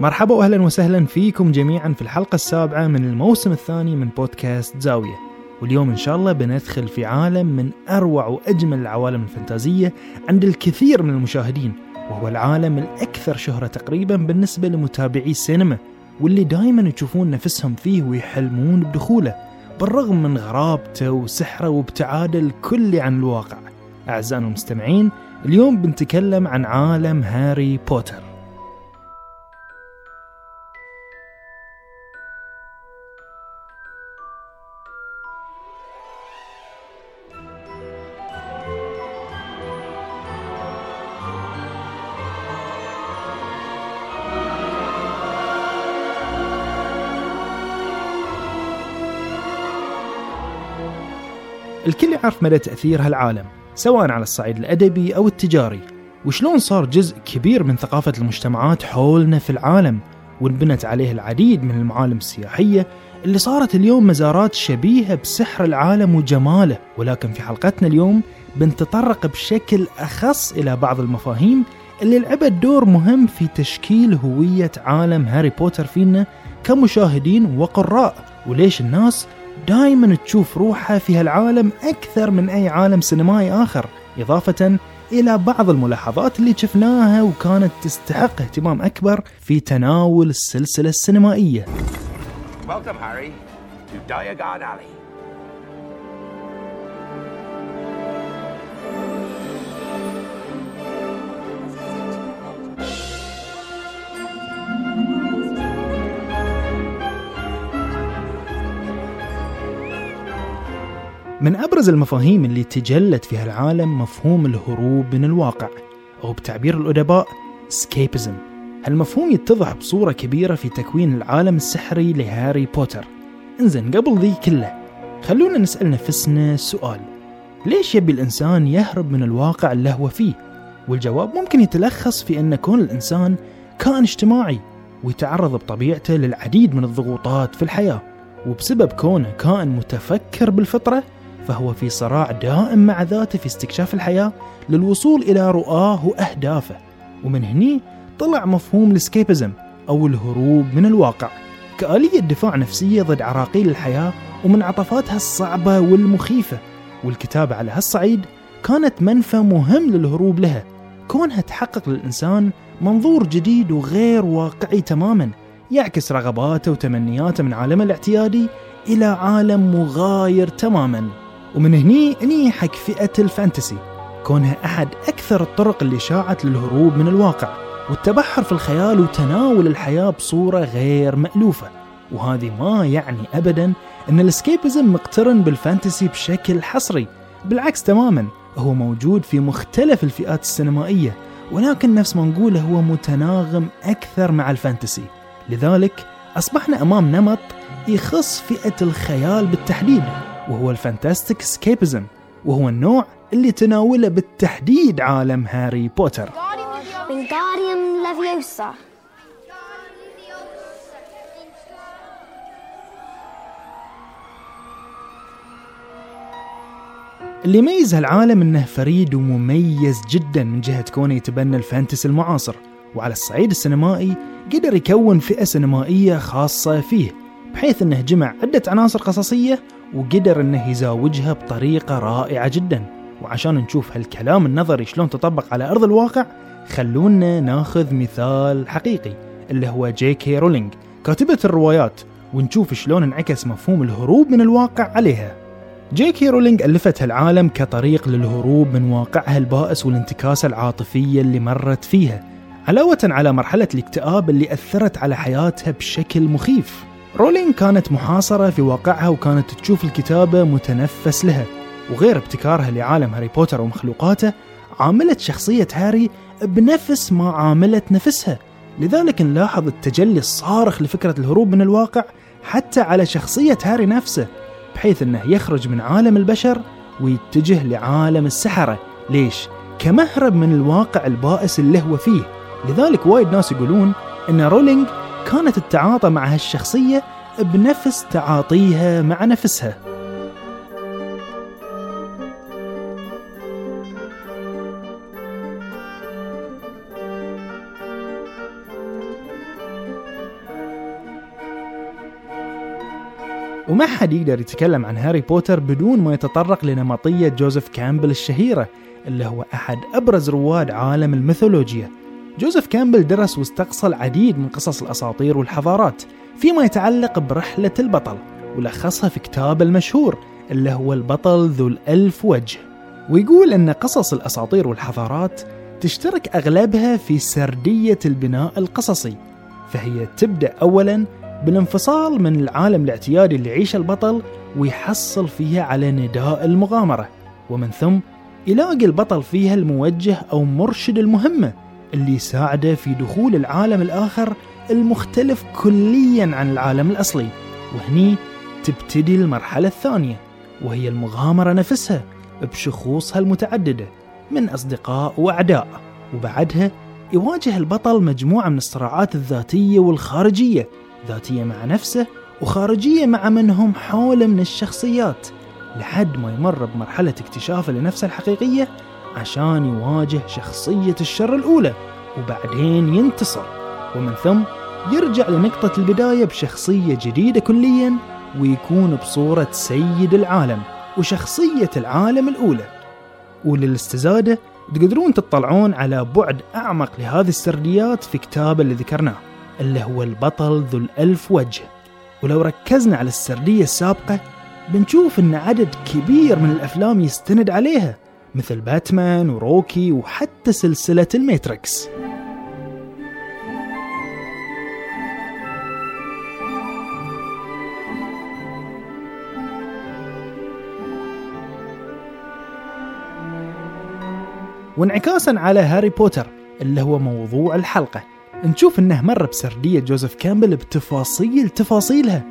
مرحبا واهلا وسهلا فيكم جميعا في الحلقة السابعة من الموسم الثاني من بودكاست زاوية. واليوم إن شاء الله بندخل في عالم من أروع وأجمل العوالم الفانتازية عند الكثير من المشاهدين وهو العالم الأكثر شهرة تقريبا بالنسبة لمتابعي السينما واللي دائما يشوفون نفسهم فيه ويحلمون بدخوله بالرغم من غرابته وسحره وابتعاده الكلي عن الواقع. أعزائنا المستمعين اليوم بنتكلم عن عالم هاري بوتر. يعرف مدى تأثير هالعالم سواء على الصعيد الأدبي أو التجاري. وشلون صار جزء كبير من ثقافة المجتمعات حولنا في العالم وانبنت عليه العديد من المعالم السياحية اللي صارت اليوم مزارات شبيهة بسحر العالم وجماله. ولكن في حلقتنا اليوم بنتطرق بشكل أخص إلى بعض المفاهيم اللي لعبت دور مهم في تشكيل هوية عالم هاري بوتر فينا كمشاهدين وقراء. وليش الناس دائما تشوف روحها في هالعالم أكثر من أي عالم سينمائي آخر إضافة إلى بعض الملاحظات اللي شفناها وكانت تستحق اهتمام أكبر في تناول السلسلة السينمائية Welcome, Harry, to Diagon Alley. من أبرز المفاهيم اللي تجلت في هالعالم مفهوم الهروب من الواقع أو بتعبير الأدباء escapism هالمفهوم يتضح بصورة كبيرة في تكوين العالم السحري لهاري بوتر. انزين قبل ذي كله خلونا نسأل نفسنا سؤال. ليش يبي الإنسان يهرب من الواقع اللي هو فيه؟ والجواب ممكن يتلخص في أن كون الإنسان كائن اجتماعي ويتعرض بطبيعته للعديد من الضغوطات في الحياة وبسبب كونه كائن متفكر بالفطرة فهو في صراع دائم مع ذاته في استكشاف الحياة للوصول إلى رؤاه وأهدافه ومن هني طلع مفهوم الاسكيبزم أو الهروب من الواقع. كآلية دفاع نفسية ضد عراقيل الحياة ومنعطفاتها الصعبة والمخيفة. والكتابة على هالصعيد كانت منفى مهم للهروب لها كونها تحقق للإنسان منظور جديد وغير واقعي تماما يعكس رغباته وتمنياته من عالمه الاعتيادي إلى عالم مغاير تماما. ومن هني نيي حق فئة ال fantasy كونها أحد أكثر الطرق اللي شاعت للهروب من الواقع والتبحر في الخيال وتناول الحياة بصورة غير مألوفة. وهذه ما يعني أبدا أن ال escapism مقترن بال fantasy بشكل حصري بالعكس تماما هو موجود في مختلف الفئات السينمائية ولكن نفس ما نقوله هو متناغم أكثر مع ال fantasy. لذلك أصبحنا أمام نمط يخص فئة الخيال بالتحديد. وهو ال fantastic escapism وهو النوع اللي تناوله بالتحديد عالم هاري بوتر. اللي يميز هالعالم إنه فريد ومميز جدا من جهة كونه يتبنى ال fantasy المعاصر وعلى الصعيد السينمائي قدر يكون فئة سينمائية خاصة فيه بحيث إنه جمع عدة عناصر قصصية وقدر إنه يزاوجها بطريقة رائعة جدا. وعشان نشوف هالكلام النظري شلون تطبق على أرض الواقع خلونا ناخذ مثال حقيقي اللي هو جي كي رولينج كاتبة الروايات ونشوف شلون انعكس مفهوم الهروب من الواقع عليها. جي كي رولينج ألفت هالعالم كطريق للهروب من واقعها البائس والانتكاسة العاطفية اللي مرت فيها علاوة على مرحلة الاكتئاب اللي أثرت على حياتها بشكل مخيف. رولينج كانت محاصرة في واقعها وكانت تشوف الكتابة متنفس لها وعبر ابتكارها لعالم هاري بوتر ومخلوقاته عاملت شخصية هاري بنفس ما عاملت نفسها. لذلك نلاحظ التجلي الصارخ لفكرة الهروب من الواقع حتى على شخصية هاري نفسه بحيث إنه يخرج من عالم البشر ويتجه لعالم السحرة. ليش؟ كمهرب من الواقع البائس اللي هو فيه. لذلك وايد ناس يقولون إن رولينج كانت تتعاطى مع هالشخصية بنفس تعاطيها مع نفسها. وما حد يقدر يتكلم عن هاري بوتر بدون ما يتطرق لنمطية جوزيف كامبل الشهيرة اللي هو أحد أبرز رواد عالم الميثولوجيا. جوزيف كامبل درس واستقصى العديد من قصص الأساطير والحضارات فيما يتعلق برحلة البطل ولخصها في كتابه المشهور اللي هو البطل ذو الألف وجه. ويقول أن قصص الأساطير والحضارات تشترك أغلبها في سردية البناء القصصي فهي تبدأ أولا بالانفصال من العالم الاعتيادي اللي يعيشه البطل ويحصل فيها على نداء المغامرة ومن ثم يلاقي البطل فيها الموجه أو مرشد المهمة اللي يساعده في دخول العالم الآخر المختلف كليا عن العالم الأصلي. وهني تبتدي المرحلة الثانية وهي المغامرة نفسها بشخوصها المتعددة من أصدقاء وأعداء. وبعدها يواجه البطل مجموعة من الصراعات الذاتية والخارجية ذاتية مع نفسه وخارجية مع من هم حوله من الشخصيات لحد ما يمر بمرحلة اكتشافه لنفسه الحقيقية عشان يواجه شخصية الشر الأولى وبعدين ينتصر. ومن ثم يرجع لنقطة البداية بشخصية جديدة كليا ويكون بصورة سيد العالم وشخصية العالم الأولى. وللاستزادة تقدرون تطلعون على بعد أعمق لهذه السرديات في كتابه اللي ذكرناه اللي هو البطل ذو الألف وجه. ولو ركزنا على السردية السابقة بنشوف أن عدد كبير من الأفلام يستند عليها. مثل باتمان وروكي وحتى سلسلة الميتريكس. وانعكاسا على هاري بوتر اللي هو موضوع الحلقة. نشوف إنه مر بسردية جوزيف كامبل بتفاصيل تفاصيلها.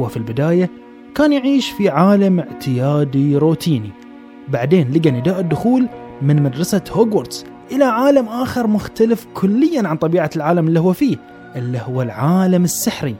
هو في البداية كان يعيش في عالم اعتيادي روتيني. بعدين لقى نداء الدخول من مدرسة هوغورتس إلى عالم آخر مختلف كليا عن طبيعة العالم اللي هو فيه اللي هو العالم السحري.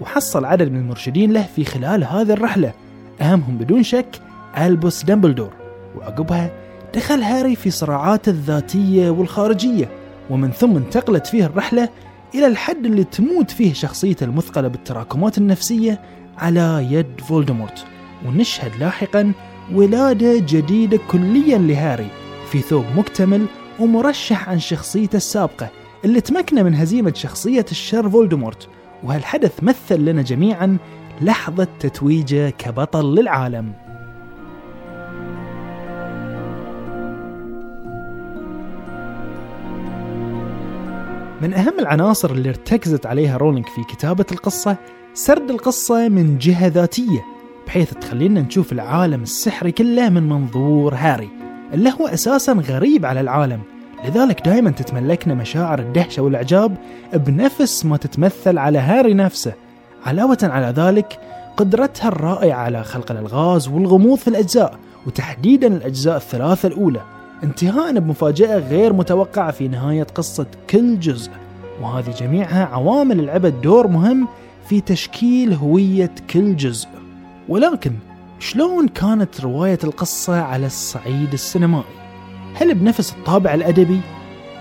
وحصل عدد من المرشدين له في خلال هذه الرحلة. أهمهم بدون شك ألبوس دامبلدور. وعقبها دخل هاري في صراعاته الذاتية والخارجية ومن ثم انتقلت فيه الرحلة إلى الحد اللي تموت فيه شخصيته المثقلة بالتراكمات النفسية على يد فولدمورت. ونشهد لاحقا ولادة جديدة كليا لهاري في ثوب مكتمل ومرشح عن شخصيته السابقة اللي تمكن من هزيمة شخصية الشر فولدمورت. وهالحدث مثل لنا جميعا لحظة تتويجه كبطل للعالم. من أهم العناصر اللي ارتكزت عليها رولينج في كتابة القصة سرد القصة من جهة ذاتية. بحيث تخلينا نشوف العالم السحري كله من منظور هاري اللي هو أساسا غريب على العالم. لذلك دائما تتملكنا مشاعر الدهشة والإعجاب بنفس ما تتمثل على هاري نفسه. علاوة على ذلك قدرتها الرائعة على خلق الألغاز والغموض في الأجزاء وتحديدا الأجزاء الثلاثة الأولى. انتهاء بمفاجأة غير متوقعة في نهاية قصة كل جزء. وهذه جميعها عوامل لعبت دور مهم في تشكيل هوية كل جزء. ولكن شلون كانت رواية القصة على الصعيد السينمائي؟ هل بنفس الطابع الأدبي؟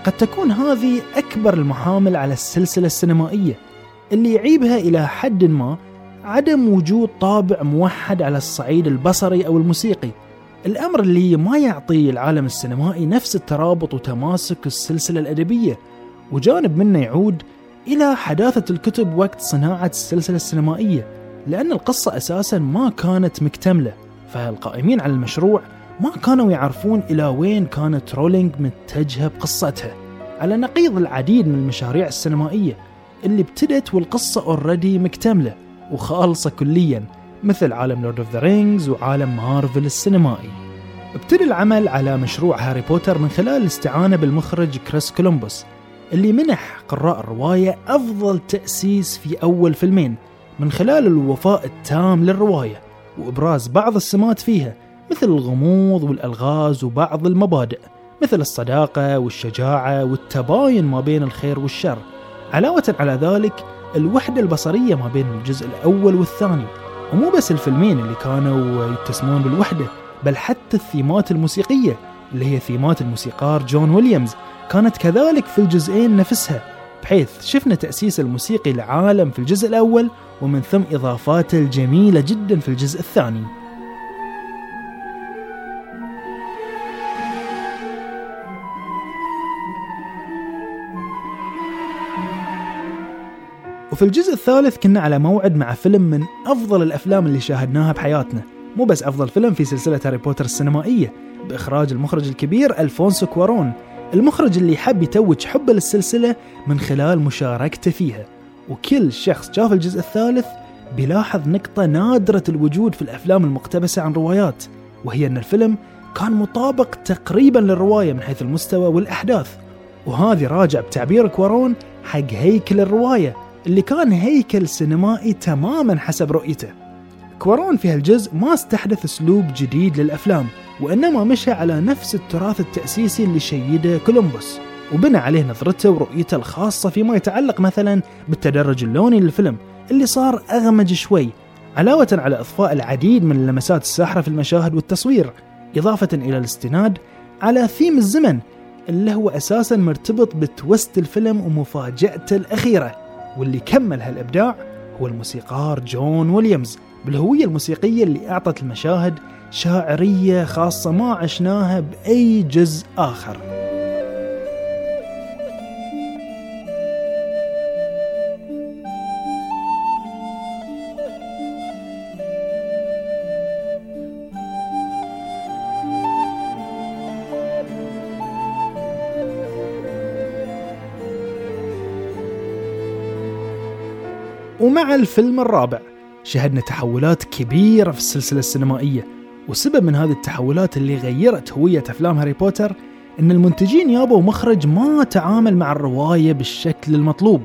قد تكون هذه أكبر المحامل على السلسلة السينمائية اللي يعيبها إلى حد ما عدم وجود طابع موحد على الصعيد البصري أو الموسيقي الأمر اللي ما يعطي العالم السينمائي نفس الترابط وتماسك السلسلة الأدبية وجانب منه يعود إلى حداثة الكتب وقت صناعة السلسلة السينمائية لأن القصة أساسا ما كانت مكتملة فالقائمين على المشروع ما كانوا يعرفون إلى وين كانت رولينج متجهة بقصتها. على نقيض العديد من المشاريع السينمائية اللي ابتدت والقصة already مكتملة وخالصة كليا مثل عالم Lord of the Rings وعالم مارفل السينمائي. ابتدى العمل على مشروع هاري بوتر من خلال الاستعانة بالمخرج كريس كولومبوس اللي منح قراء الرواية أفضل تأسيس في أول فيلمين. من خلال الوفاء التام للرواية وإبراز بعض السمات فيها مثل الغموض والألغاز وبعض المبادئ مثل الصداقة والشجاعة والتباين ما بين الخير والشر. علاوة على ذلك الوحدة البصرية ما بين الجزء الأول والثاني. ومو بس الفيلمين اللي كانوا يتسمون بالوحدة بل حتى الثيمات الموسيقية اللي هي ثيمات الموسيقار جون ويليامز. كانت كذلك في الجزئين نفسها. بحيث شفنا تأسيس الموسيقي العالم في الجزء الأول ومن ثم إضافاته الجميلة جدا في الجزء الثاني. وفي الجزء الثالث كنا على موعد مع فيلم من أفضل الأفلام اللي شاهدناها بحياتنا. مو بس أفضل فيلم في سلسلة هاري بوتر السينمائية بإخراج المخرج الكبير ألفونسو كوارون. المخرج اللي حب يتوج حبه للسلسلة من خلال مشاركته فيها. وكل شخص شاف الجزء الثالث بيلاحظ نقطة نادرة الوجود في الأفلام المقتبسة عن روايات وهي أن الفيلم كان مطابق تقريبا للرواية من حيث المستوى والأحداث. وهذه راجع بتعبير كوارون حق هيكل الرواية اللي كان هيكل سينمائي تماما حسب رؤيته. كوارون في هالجزء ما استحدث أسلوب جديد للأفلام وإنما مشى على نفس التراث التأسيسي اللي شيده كولومبوس وبنى عليه نظرته ورؤيته الخاصة فيما يتعلق مثلا بالتدرج اللوني للفيلم اللي صار أغمج شوي علاوة على إضفاء العديد من اللمسات الساحرة في المشاهد والتصوير إضافة إلى الاستناد على ثيم الزمن اللي هو أساسا مرتبط ب twist الفيلم ومفاجأته الأخيرة واللي كمل هالإبداع هو الموسيقار جون ويليامز بالهوية الموسيقية اللي أعطت المشاهد شاعرية خاصة ما عشناها بأي جزء آخر. ومع الفيلم الرابع شهدنا تحولات كبيرة في السلسلة السينمائية وسبب من هذه التحولات اللي غيرت هوية أفلام هاري بوتر إن المنتجين يابوا مخرج ما تعامل مع الرواية بالشكل المطلوب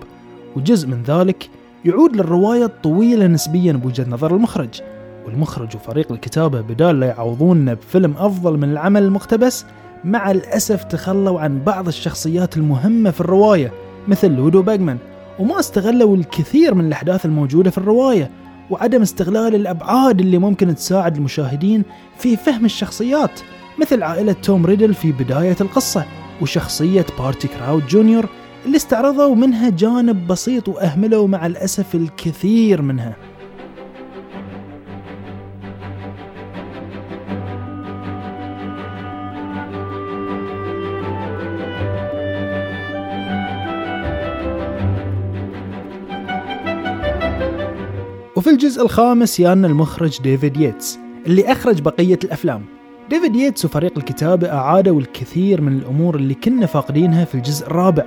وجزء من ذلك يعود للرواية الطويلة نسبيا بوجهة نظر المخرج. والمخرج وفريق الكتابة بدال لا يعوضوننا بفيلم أفضل من العمل المقتبس مع الأسف تخلوا عن بعض الشخصيات المهمة في الرواية مثل لودو باجمان وما استغلوا الكثير من الأحداث الموجودة في الرواية وعدم استغلال الأبعاد اللي ممكن تساعد المشاهدين في فهم الشخصيات مثل عائلة توم ريدل في بداية القصة وشخصية بارتي كراوتش جونيور اللي استعرضوا منها جانب بسيط وأهملوا مع الأسف الكثير منها. وفي الجزء الخامس يانا المخرج ديفيد ييتس اللي أخرج بقية الأفلام. ديفيد ييتس وفريق الكتابة أعادوا الكثير من الأمور اللي كنا فاقدينها في الجزء الرابع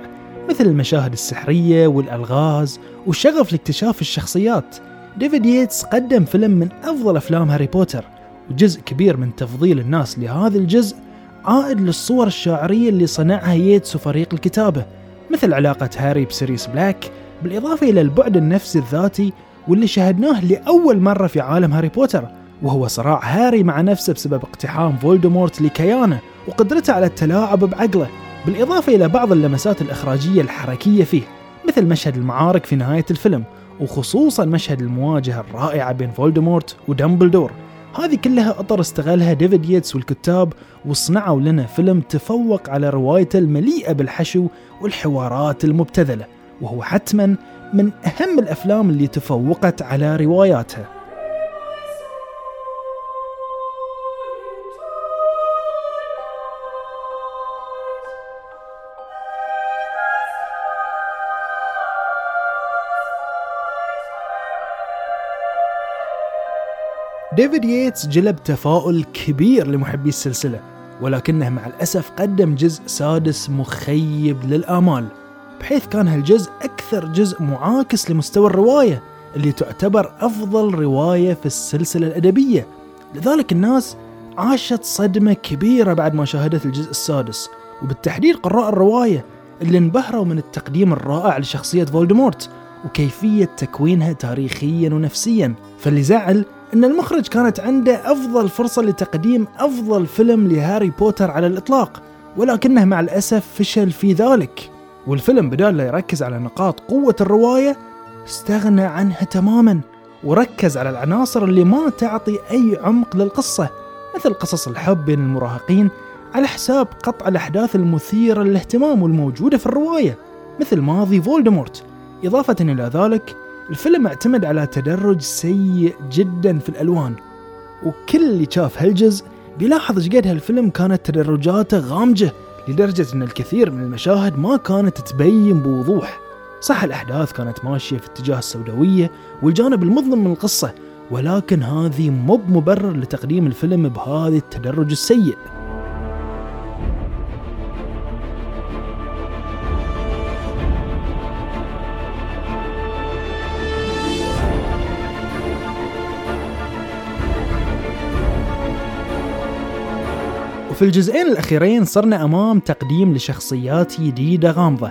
مثل المشاهد السحرية والألغاز وشغف لاكتشاف الشخصيات. ديفيد ييتس قدم فيلم من أفضل أفلام هاري بوتر وجزء كبير من تفضيل الناس لهذا الجزء عائد للصور الشاعرية اللي صنعها ييتس وفريق الكتابة مثل علاقة هاري بسيريوس بلاك بالإضافة إلى البعد النفسي الذاتي واللي شاهدناه لأول مرة في عالم هاري بوتر وهو صراع هاري مع نفسه بسبب اقتحام فولدمورت لكيانه وقدرته على التلاعب بعقله بالإضافة إلى بعض اللمسات الإخراجية الحركية فيه مثل مشهد المعارك في نهاية الفيلم وخصوصا مشهد المواجهة الرائعة بين فولدمورت ودمبلدور. هذه كلها أطر استغلها ديفيد ييتس والكتاب وصنعوا لنا فيلم تفوق على روايته المليئة بالحشو والحوارات المبتذلة وهو حتما من أهم الأفلام اللي تفوقت على رواياتها ديفيد ييتس جلب تفاؤل كبير لمحبي السلسلة ولكنه مع الأسف قدم جزء سادس مخيب للآمال بحيث كان هالجزء أكثر جزء معاكس لمستوى الرواية اللي تعتبر أفضل رواية في السلسلة الأدبية. لذلك الناس عاشت صدمة كبيرة بعد ما شاهدت الجزء السادس. وبالتحديد قراء الرواية اللي انبهروا من التقديم الرائع لشخصية فولدمورت وكيفية تكوينها تاريخيا ونفسيا. فاللي زعل إن المخرج كانت عنده أفضل فرصة لتقديم أفضل فيلم لهاري بوتر على الإطلاق ولكنه مع الأسف فشل في ذلك. والفيلم بدال لا يركز على نقاط قوة الرواية استغنى عنها تماما وركز على العناصر اللي ما تعطي أي عمق للقصة مثل قصص الحب بين المراهقين على حساب قطع الأحداث المثيرة للاهتمام والموجودة في الرواية مثل ماضي فولدمورت. إضافة إلى ذلك الفيلم اعتمد على تدرج سيء جدا في الألوان وكل اللي شاف هالجزء بيلاحظ إيش قد هالفيلم كانت تدرجاته غامجة لدرجة أن الكثير من المشاهد ما كانت تبين بوضوح. صح الأحداث كانت ماشية في اتجاه السوداوية والجانب المظلم من القصة ولكن هذه مو مبرر لتقديم الفيلم بهذا التدرج السيء. وفي الجزئين الأخيرين صرنا أمام تقديم لشخصيات جديدة غامضة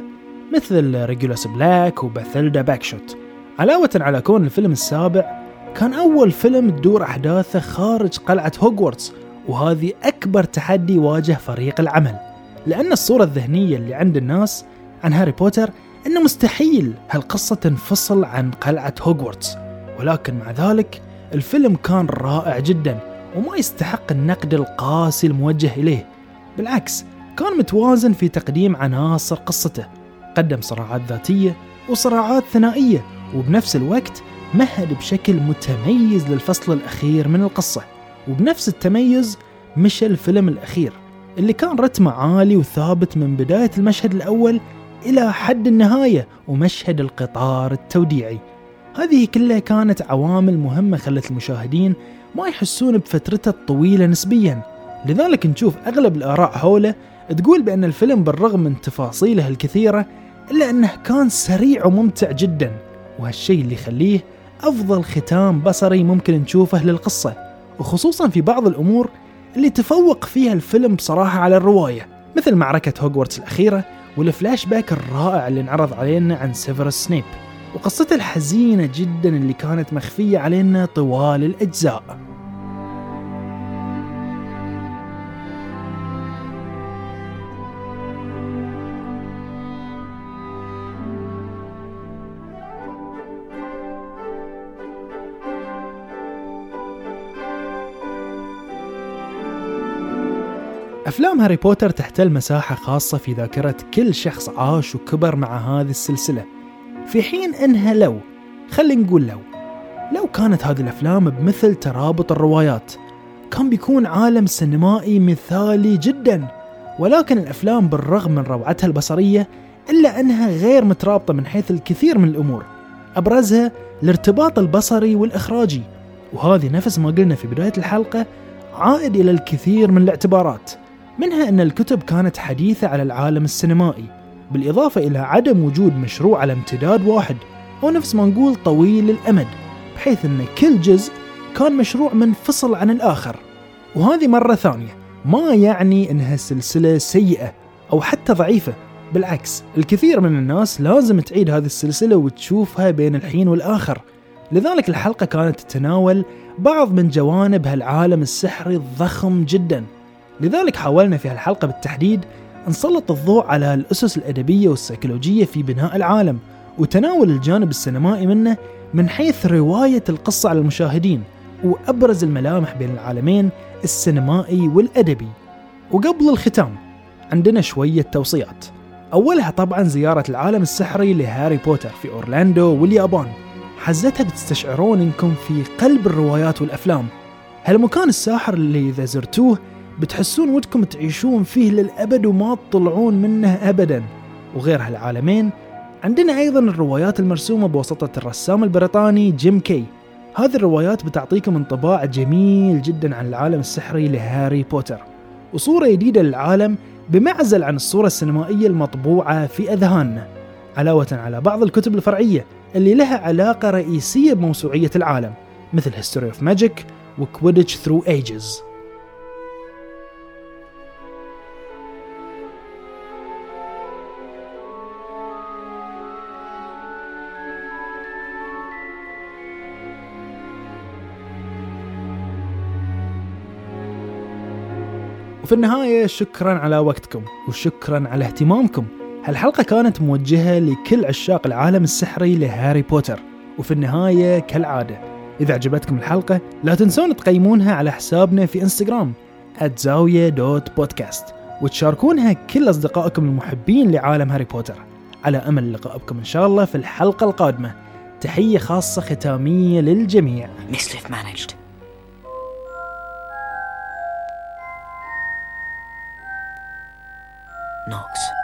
مثل ريجولاس بلاك وباثيلدا باكشوت. علاوة على كون الفيلم السابع كان أول فيلم تدور أحداثه خارج قلعة هوغورتس وهذه أكبر تحدي واجه فريق العمل. لأن الصورة الذهنية اللي عند الناس عن هاري بوتر أنه مستحيل هالقصة تنفصل عن قلعة هوغورتس ولكن مع ذلك الفيلم كان رائع جدا. وما يستحق النقد القاسي الموجه إليه. بالعكس كان متوازن في تقديم عناصر قصته. قدم صراعات ذاتية وصراعات ثنائية وبنفس الوقت مهد بشكل متميز للفصل الأخير من القصة. وبنفس التميز مشى الفيلم الأخير اللي كان رتمه عالي وثابت من بداية المشهد الأول إلى حد النهاية ومشهد القطار التوديعي. هذه كلها كانت عوامل مهمة خلت المشاهدين ما يحسون بفترته الطويلة نسبيا. لذلك نشوف أغلب الآراء حوله تقول بأن الفيلم بالرغم من تفاصيله الكثيرة إلا أنه كان سريع وممتع جدا. وهالشيء اللي يخليه أفضل ختام بصري ممكن نشوفه للقصة وخصوصا في بعض الأمور اللي تفوق فيها الفيلم بصراحة على الرواية مثل معركة هوغورتس الأخيرة والفلاش باك الرائع اللي انعرض علينا عن سيفرس سنيب. وقصته الحزينة جدا اللي كانت مخفية علينا طوال الأجزاء. أفلام هاري بوتر تحتل مساحة خاصة في ذاكرة كل شخص عاش وكبر مع هذه السلسلة. في حين إنها لو خلينا نقول لو لو كانت هذه الأفلام بمثل ترابط الروايات كان بيكون عالم سينمائي مثالي جدا ولكن الأفلام بالرغم من روعتها البصرية إلا أنها غير مترابطة من حيث الكثير من الأمور أبرزها الارتباط البصري والإخراجي. وهذه نفس ما قلنا في بداية الحلقة عائد إلى الكثير من الاعتبارات. منها أن الكتب كانت حديثة على العالم السينمائي بالإضافة إلى عدم وجود مشروع على امتداد واحد أو نفس ما نقول طويل الأمد بحيث أن كل جزء كان مشروع منفصل عن الآخر. وهذه مرة ثانية ما يعني أنها السلسلة سيئة أو حتى ضعيفة بالعكس الكثير من الناس لازم تعيد هذه السلسلة وتشوفها بين الحين والآخر. لذلك الحلقة كانت تتناول بعض من جوانب هالعالم السحري الضخم جدا. لذلك حاولنا في هالحلقة بالتحديد نسلط الضوء على الأسس الأدبية والسيكولوجية في بناء العالم وتناول الجانب السينمائي منه من حيث رواية القصة على المشاهدين وأبرز الملامح بين العالمين السينمائي والأدبي. وقبل الختام عندنا شوية توصيات. أولها طبعا زيارة العالم السحري لهاري بوتر في أورلاندو واليابان. حزتها بتستشعرون إنكم في قلب الروايات والأفلام. هالمكان الساحر اللي إذا زرتوه بتحسون ودكم تعيشون فيه للأبد وما تطلعون منه أبدا. وغير هالعالمين عندنا أيضا الروايات المرسومة بواسطة الرسام البريطاني جيم كي. هذه الروايات بتعطيكم انطباع جميل جدا عن العالم السحري لهاري بوتر. وصورة جديدة للعالم بمعزل عن الصورة السينمائية المطبوعة في أذهاننا علاوة على بعض الكتب الفرعية اللي لها علاقة رئيسية بموسوعية العالم مثل History of Magic وكويديتش Through Ages. وفي النهاية شكرا على وقتكم وشكرا على اهتمامكم. هالحلقة كانت موجهة لكل عشاق العالم السحري لهاري بوتر. وفي النهاية كالعادة إذا عجبتكم الحلقة لا تنسون تقيمونها على حسابنا في إنستغرام @زاوية dot podcast وتشاركونها كل أصدقائكم المحبين لعالم هاري بوتر. على أمل لقائكم إن شاء الله في الحلقة القادمة. تحية خاصة ختامية للجميع. Mischief managed. Knox.